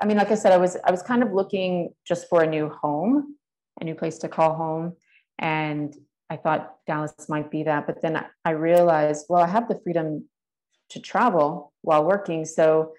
I mean, like I said, I was I was kind of looking just for a new home, a new place to call home, and I thought Dallas might be that. But then I realized, well, I have the freedom to travel while working, so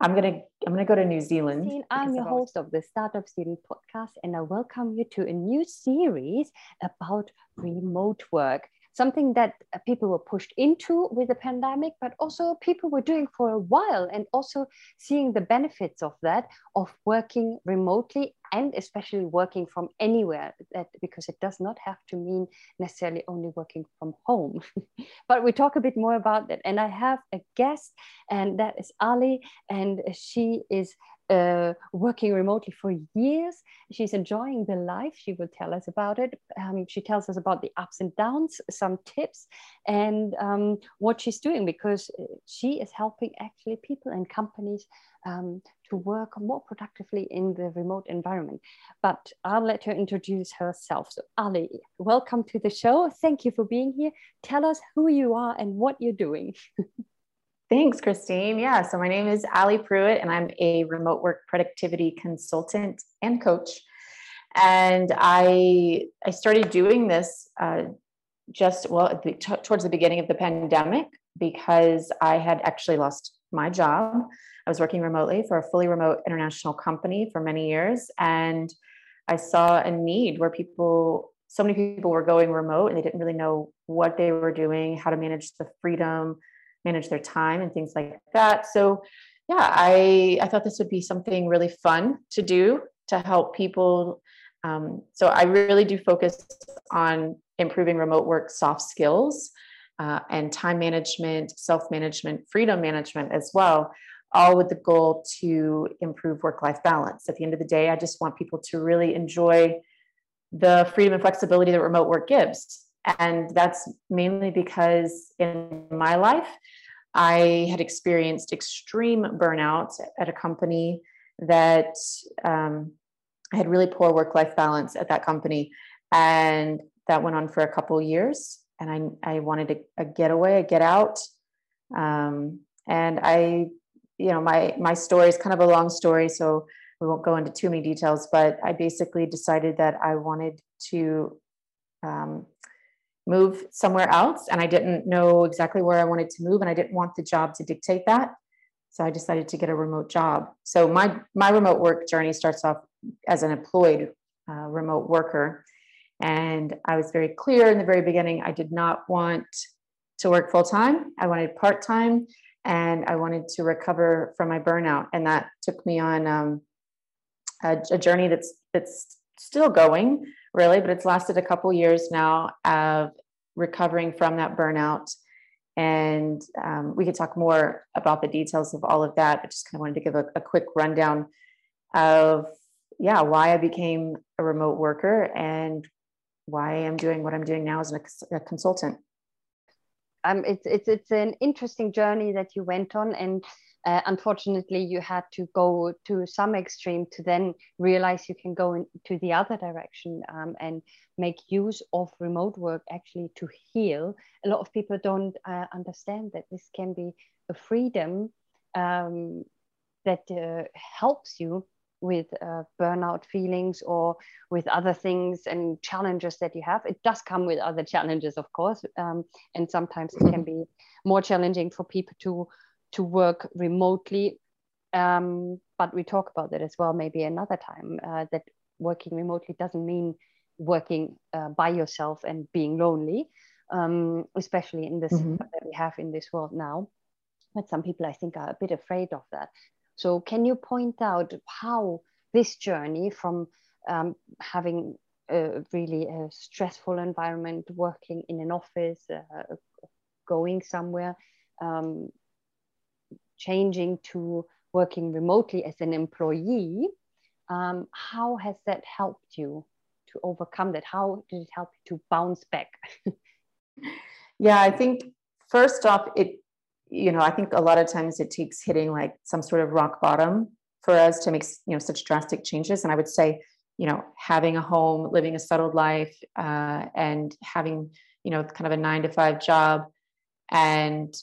I'm gonna I'm gonna go to New Zealand. I'm your host of the Startup Student Podcast, and I welcome you to a new series about remote work something that uh, people were pushed into with the pandemic, but also people were doing for a while and also seeing the benefits of that, of working remotely and especially working from anywhere that because it does not have to mean necessarily only working from home. But we talk a bit more about that. And i have a guest and that is ali and she is uh, working remotely for years. She's enjoying the life. She will tell us about it. Um, she tells us about the ups and downs, some tips, and um, what she's doing because uh, she is helping actually people and companies um, to work more productively in the remote environment. But I'll let her introduce herself. So, Ali, welcome to the show. Thank you for being here. Tell us who you are and what you're doing. Thanks, Christine. Yeah, so my name is Ali Pruitt, and I'm a remote work productivity consultant and coach. And I I started doing this uh, just well the, t- towards the beginning of the pandemic because I had actually lost my job. I was working remotely for a fully remote international company for many years, and I saw a need where people so many people were going remote and they didn't really know what they were doing, how to manage the freedom manage their time and things like that. So yeah, I I thought this would be something really fun to do to help people. Um, so I really do focus on improving remote work soft skills uh, and time management, self management, freedom management as well, all with the goal to improve work life balance. At the end of the day, I just want people to really enjoy the freedom and flexibility that remote work gives. And that's mainly because in my life, I had experienced extreme burnout at a company that um, had really poor work life balance at that company. And that went on for a couple years. And I, I wanted a, a getaway, a get out. Um, and I, you know, my, my story is kind of a long story. So we won't go into too many details, but I basically decided that I wanted to um, move somewhere else and I didn't know exactly where I wanted to move and I didn't want the job to dictate that. So I decided to get a remote job. So my my remote work journey starts off as an employed uh, remote worker and I was very clear in the very beginning I did not want to work full time. I wanted part time and I wanted to recover from my burnout and that took me on um, a, a journey that's that's still going really, but it's lasted a couple years now of recovering from that burnout. And um, we could talk more about the details of all of that, I just kind of wanted to give a, a quick rundown of, yeah, why I became a remote worker and why I'm doing what I'm doing now as a, consultant. Um, it's, it's, it's an interesting journey that you went on. And uh, unfortunately you had to go to some extreme to then realize you can go into the other direction um, and make use of remote work actually to heal a lot of people don't uh, understand that this can be a freedom um, that uh, helps you with uh, burnout feelings or with other things and challenges that you have. It does come with other challenges, of course, um, and sometimes it can be more challenging for people to to work remotely. Um, but we talk about that as well, maybe another time, uh, that working remotely doesn't mean working uh, by yourself and being lonely, um, especially in this mm-hmm. that we have in this world now. But some people, I think, are a bit afraid of that. So, can you point out how this journey from um, having a really a stressful environment, working in an office, uh, going somewhere, um, changing to working remotely as an employee, um, how has that helped you to overcome that? How did it help you to bounce back? yeah, I think first off, it, you know, I think a lot of times it takes hitting like some sort of rock bottom for us to make, you know, such drastic changes. And I would say, you know, having a home, living a settled life, uh, and having, you know, kind of a nine to five job and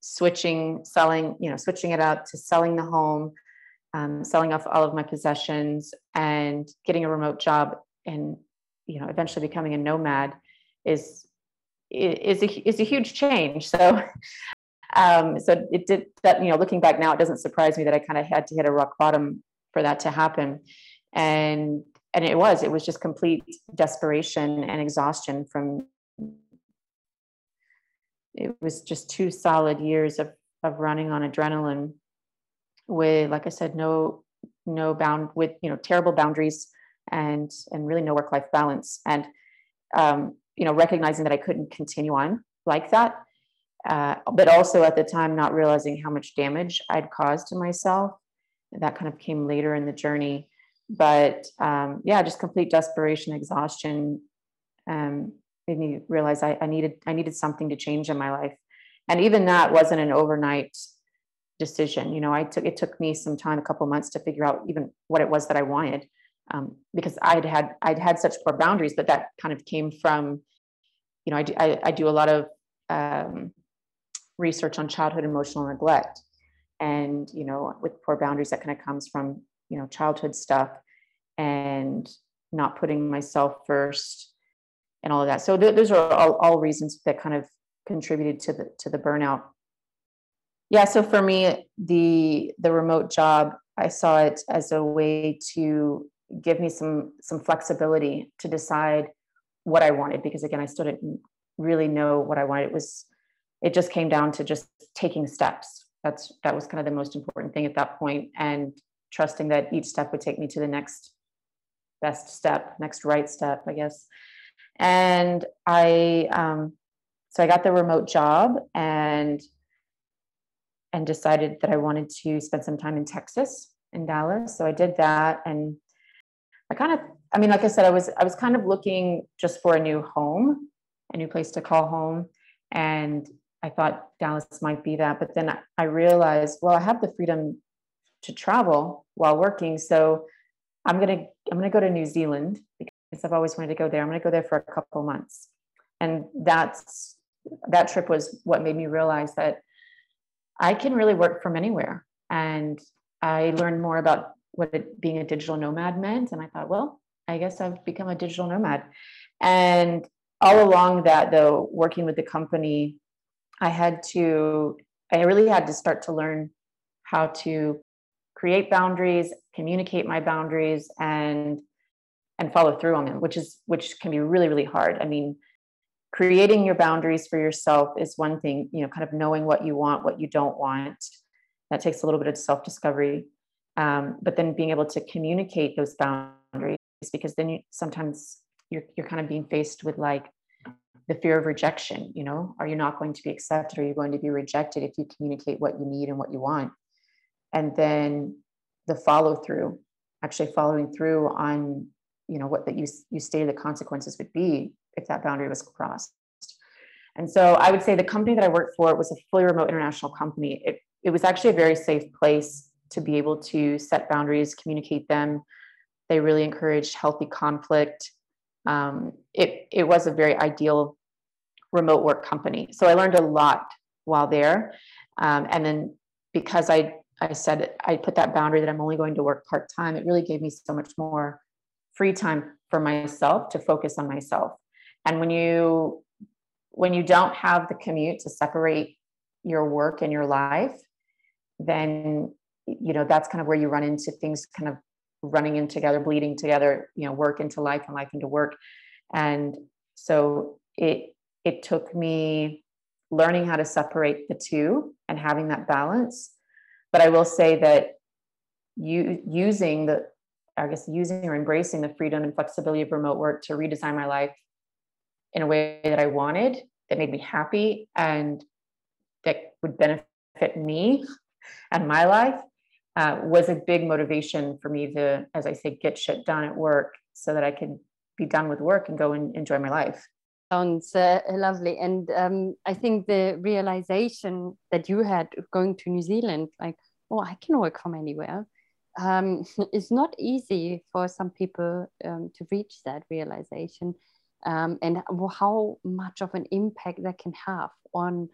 switching selling you know switching it out to selling the home um, selling off all of my possessions and getting a remote job and you know eventually becoming a nomad is is a is a huge change. So um, so it did that you know looking back now it doesn't surprise me that i kind of had to hit a rock bottom for that to happen. And and it was it was just complete desperation and exhaustion from it was just two solid years of of running on adrenaline with like i said no no bound with you know terrible boundaries and and really no work life balance. And um, you know recognizing that i couldn't continue on like that uh, but also at the time not realizing how much damage i'd caused to myself that kind of came later in the journey. But um, yeah just complete desperation exhaustion um, made me realize I, I needed i needed something to change in my life. And even that wasn't an overnight decision. You know i took it took me some time a couple months to figure out even what it was that i wanted um, because i'd had i'd had such poor boundaries but that kind of came from you know i do, I, I do a lot of um, research on childhood emotional neglect. And you know with poor boundaries that kind of comes from you know childhood stuff and not putting myself first and all of that. So th- those are all, all reasons that kind of contributed to the to the burnout. Yeah so for me the the remote job i saw it as a way to give me some some flexibility to decide what i wanted because again i still didn't really know what i wanted. It was it just came down to just taking steps. That's that was kind of the most important thing at that point and trusting that each step would take me to the next best step next right step i guess and i um, so i got the remote job and and decided that i wanted to spend some time in texas in dallas. So i did that and i kind of i mean like i said i was i was kind of looking just for a new home a new place to call home. And I thought Dallas might be that, but then I realized, well, I have the freedom to travel while working, so I'm gonna I'm gonna go to New Zealand because I've always wanted to go there. I'm gonna go there for a couple months, and that's that trip was what made me realize that I can really work from anywhere. And I learned more about what it, being a digital nomad meant, and I thought, well, I guess I've become a digital nomad. And all along that, though, working with the company I had to, I really had to start to learn how to create boundaries, communicate my boundaries, and and follow through on them, which is which can be really really hard. I mean, creating your boundaries for yourself is one thing. You know, kind of knowing what you want, what you don't want. That takes a little bit of self discovery, um, but then being able to communicate those boundaries because then you sometimes you're you're kind of being faced with like the fear of rejection you know are you not going to be accepted are you going to be rejected if you communicate what you need and what you want and then the follow through actually following through on you know what that you you stated the consequences would be if that boundary was crossed and so i would say the company that i worked for was a fully remote international company it, it was actually a very safe place to be able to set boundaries communicate them they really encouraged healthy conflict um, it, it was a very ideal remote work company. So I learned a lot while there. Um, and then because I, I said I put that boundary that I'm only going to work part time, it really gave me so much more free time for myself to focus on myself. And when you when you don't have the commute to separate your work and your life, then you know that's kind of where you run into things kind of running in together, bleeding together, you know, work into life and life into work. And so it it took me learning how to separate the two and having that balance. But I will say that you using the, I guess using or embracing the freedom and flexibility of remote work to redesign my life in a way that I wanted, that made me happy and that would benefit me and my life uh, was a big motivation for me to, as I say, get shit done at work so that I could be done with work and go and enjoy my life. Sounds uh, lovely. And um, i think the realization that you had going to new zealand like oh i can work from anywhere um, is not easy for some people um, to reach that realization um, and how much of an impact that can have on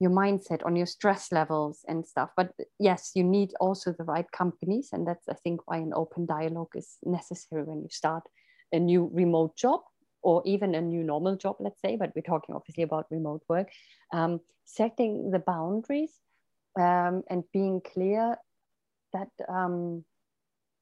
your mindset on your stress levels and stuff. But yes you need also the right companies and that's i think why an open dialogue is necessary when you start a new remote job or even a new normal job let's say but we're talking obviously about remote work. Um, setting the boundaries um, and being clear that um,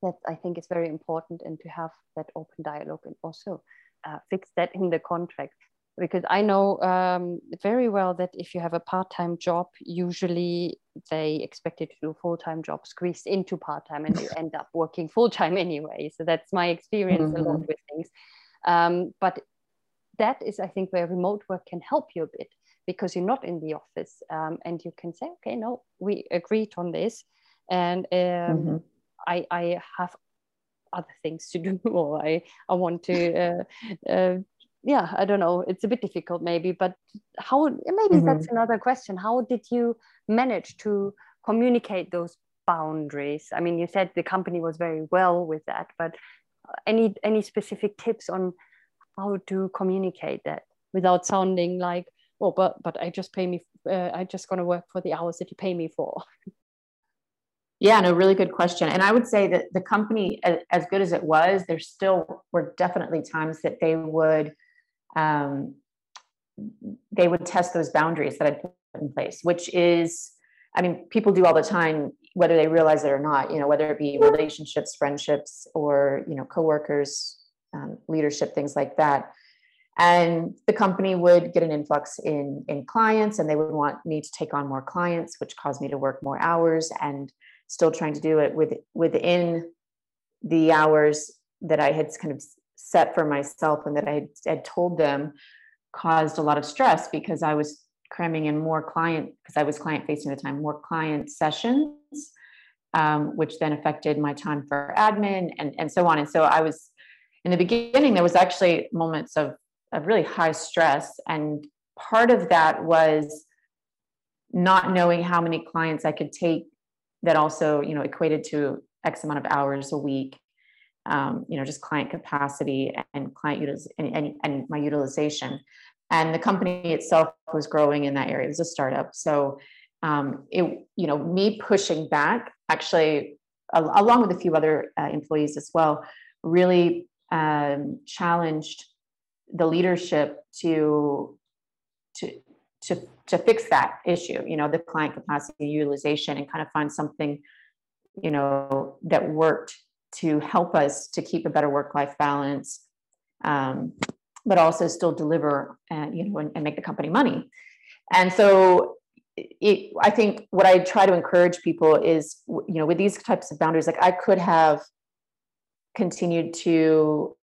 that i think is very important and to have that open dialogue and also uh, fix that in the contract because I know um, very well that if you have a part-time job, usually they expect you to do full-time job squeezed into part-time, and you end up working full-time anyway. So that's my experience mm-hmm. a lot mm-hmm. with things. Um, but that is, I think, where remote work can help you a bit because you're not in the office, um, and you can say, okay, no, we agreed on this, and um, mm-hmm. I, I have other things to do or I, I want to uh, uh, yeah i don't know it's a bit difficult maybe but how maybe mm-hmm. that's another question how did you manage to communicate those boundaries i mean you said the company was very well with that but any any specific tips on how to communicate that without sounding like oh but but i just pay me uh, i just to work for the hours that you pay me for yeah, no, really good question. And I would say that the company, as good as it was, there still were definitely times that they would um, they would test those boundaries that I put in place, which is, I mean, people do all the time, whether they realize it or not. You know, whether it be relationships, friendships, or you know, coworkers, um, leadership, things like that. And the company would get an influx in in clients, and they would want me to take on more clients, which caused me to work more hours, and still trying to do it with within the hours that I had kind of set for myself and that I had told them caused a lot of stress because I was cramming in more client because I was client facing at the time, more client sessions, um, which then affected my time for admin and, and so on. And so I was in the beginning, there was actually moments of, of really high stress. And part of that was not knowing how many clients I could take that also, you know, equated to X amount of hours a week um, you know, just client capacity and client utiliz- and, and, and, my utilization. And the company itself was growing in that area. It was a startup. So um, it, you know, me pushing back actually, along with a few other uh, employees as well, really um, challenged the leadership to to to to fix that issue. You know, the client capacity utilization and kind of find something, you know, that worked to help us to keep a better work-life balance, um, but also still deliver, uh, you know, and, and, make the company money. And so, it, I think what I try to encourage people is, you know, with these types of boundaries, like I could have continued to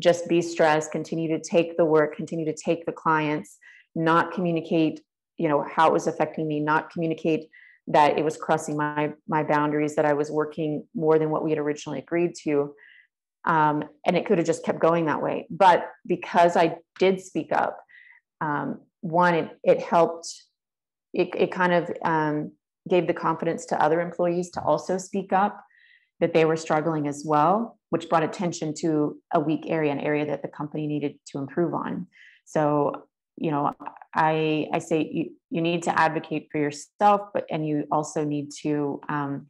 just be stressed, continue to take the work, continue to take the clients, not communicate, you know, how it was affecting me, not communicate that it was crossing my my boundaries that i was working more than what we had originally agreed to. Um, and it could have just kept going that way. But because i did speak up um, one it, it helped it, it kind of um, gave the confidence to other employees to also speak up that they were struggling as well which brought attention to a weak area an area that the company needed to improve on. So you know i i say you, you need to advocate for yourself but and you also need to um,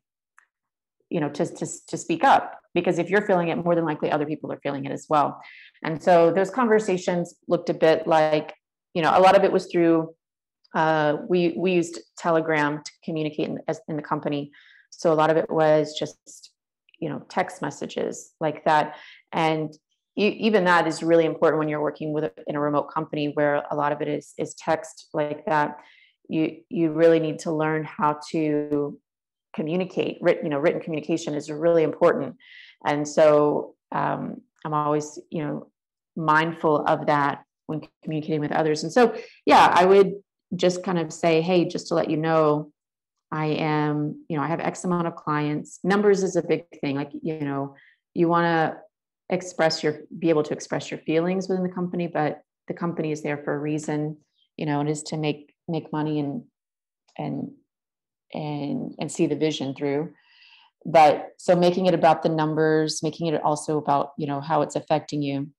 you know to, to to speak up because if you're feeling it more than likely other people are feeling it as well. And so those conversations looked a bit like you know a lot of it was through uh, we we used telegram to communicate in, as, in the company. So a lot of it was just you know text messages like that. And even that is really important when you're working with in a remote company where a lot of it is is text like that. You you really need to learn how to communicate. Written you know written communication is really important. And so um, i'm always you know mindful of that when communicating with others. And so yeah i would just kind of say hey just to let you know i am you know i have x amount of clients. Numbers is a big thing. Like you know you want to express your be able to express your feelings within the company but the company is there for a reason you know and is to make make money and and and and see the vision through. But so making it about the numbers making it also about you know how it's affecting you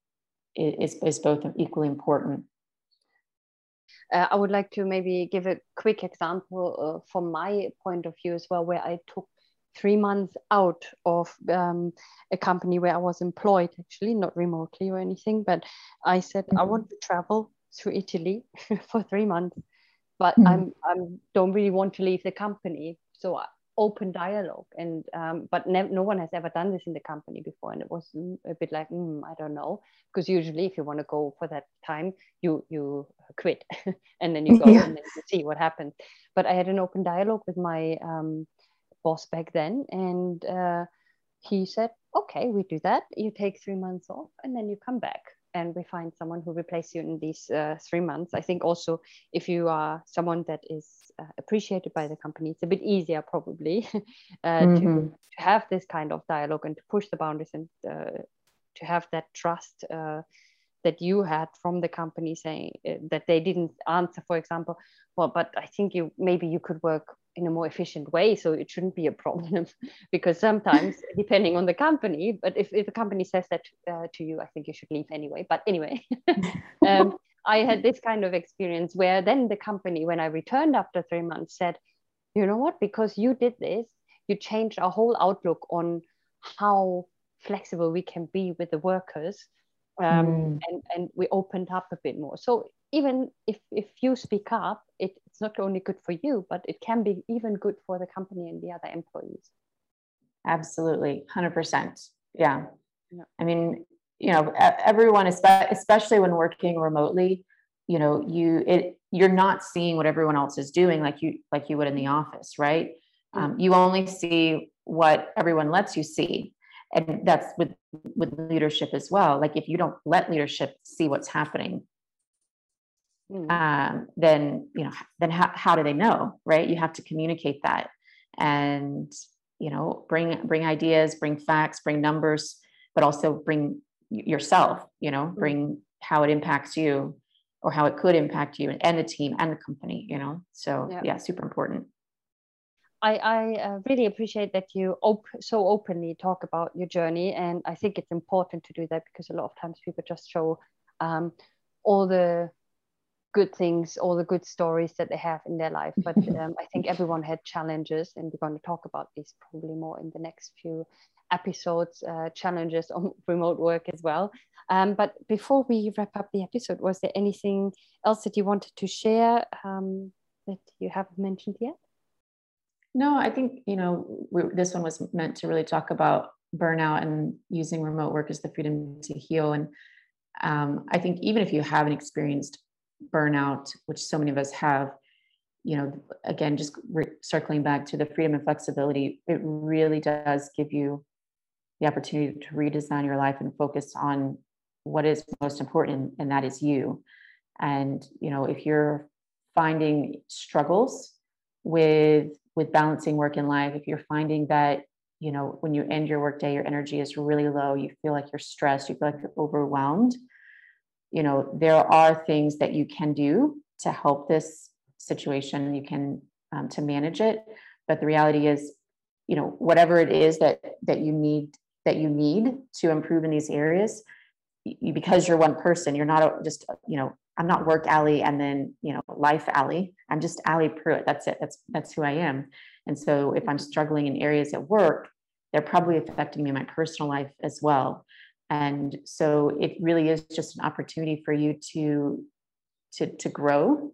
is is both equally important. Uh, I would like to maybe give a quick example uh, from my point of view as well, where I took three months out of um, a company where I was employed, actually, not remotely or anything, but I said, mm-hmm. I want to travel through Italy for three months, but mm-hmm. I'm, I'm don't really want to leave the company. So I, open dialogue and um, but ne- no one has ever done this in the company before and it was a bit like mm, i don't know because usually if you want to go for that time you you quit and then you go yeah. and then you see what happens but i had an open dialogue with my um, boss back then and uh, he said okay we do that you take three months off and then you come back and we find someone who replaces you in these uh, three months. I think also if you are someone that is uh, appreciated by the company, it's a bit easier probably uh, mm-hmm. to, to have this kind of dialogue and to push the boundaries and uh, to have that trust uh, that you had from the company saying uh, that they didn't answer, for example, well, but I think you maybe you could work in a more efficient way so it shouldn't be a problem. Because sometimes depending on the company but if, if the company says that uh, to you i think you should leave anyway. But anyway um, i had this kind of experience where then the company when i returned after three months said you know what? Because you did this you changed our whole outlook on how flexible we can be with the workers um, mm. and, and we opened up a bit more. So even if if you speak up it, it's not only good for you but it can be even good for the company and the other employees absolutely 100% yeah, yeah. i mean you know everyone especially when working remotely you know you it you're not seeing what everyone else is doing like you like you would in the office right mm-hmm. um, you only see what everyone lets you see and that's with with leadership as well like if you don't let leadership see what's happening mm. um, then you know then how, how do they know right you have to communicate that and you know bring bring ideas bring facts bring numbers but also bring yourself you know mm. bring how it impacts you or how it could impact you and the team and the company you know so yeah, yeah super important I, I uh, really appreciate that you op- so openly talk about your journey, and I think it's important to do that because a lot of times people just show um, all the good things, all the good stories that they have in their life. But um, I think everyone had challenges, and we're going to talk about these probably more in the next few episodes. Uh, challenges on remote work as well. Um, but before we wrap up the episode, was there anything else that you wanted to share um, that you haven't mentioned yet? No, I think you know this one was meant to really talk about burnout and using remote work as the freedom to heal. And um, I think even if you haven't experienced burnout, which so many of us have, you know, again, just re- circling back to the freedom and flexibility, it really does give you the opportunity to redesign your life and focus on what is most important, and that is you. And you know, if you're finding struggles with with balancing work and life, if you're finding that you know when you end your workday, your energy is really low, you feel like you're stressed, you feel like you're overwhelmed, you know there are things that you can do to help this situation. You can um, to manage it. But the reality is you know whatever it is that that you need that you need to improve in these areas you, because you're one person you're not just you know i'm not work Allie and then you know life Allie i'm just Allie Pruitt that's it. That's that's who i am. And so if i'm struggling in areas at work they're probably affecting me in my personal life as well and so it really is just an opportunity for you to to to grow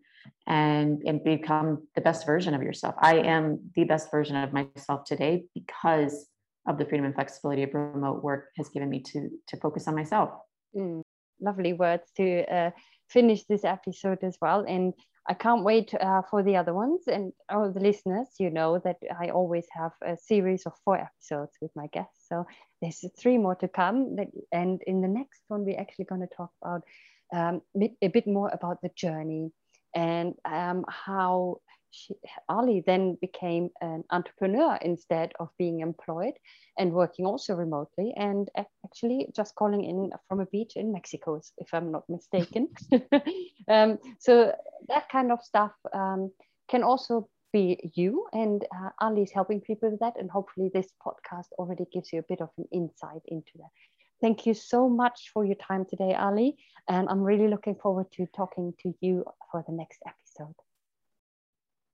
and and become the best version of yourself. I am the best version of myself today because of the freedom and flexibility of remote work has given me to to focus on myself. Mm, lovely words to uh, finish this episode as well and I can't wait uh, for the other ones. And all the listeners, you know that I always have a series of four episodes with my guests. So there's three more to come. That, And in the next one, we're actually going to talk about um, a bit more about the journey and um, how she, Ali then became an entrepreneur instead of being employed and working also remotely and actually just calling in from a beach in Mexico, if I'm not mistaken. um, so that kind of stuff um, can also be you and uh, Ali is helping people with that and hopefully this podcast already gives you a bit of an insight into that. Thank you so much for your time today, Ali. And I'm really looking forward to talking to you for the next episode.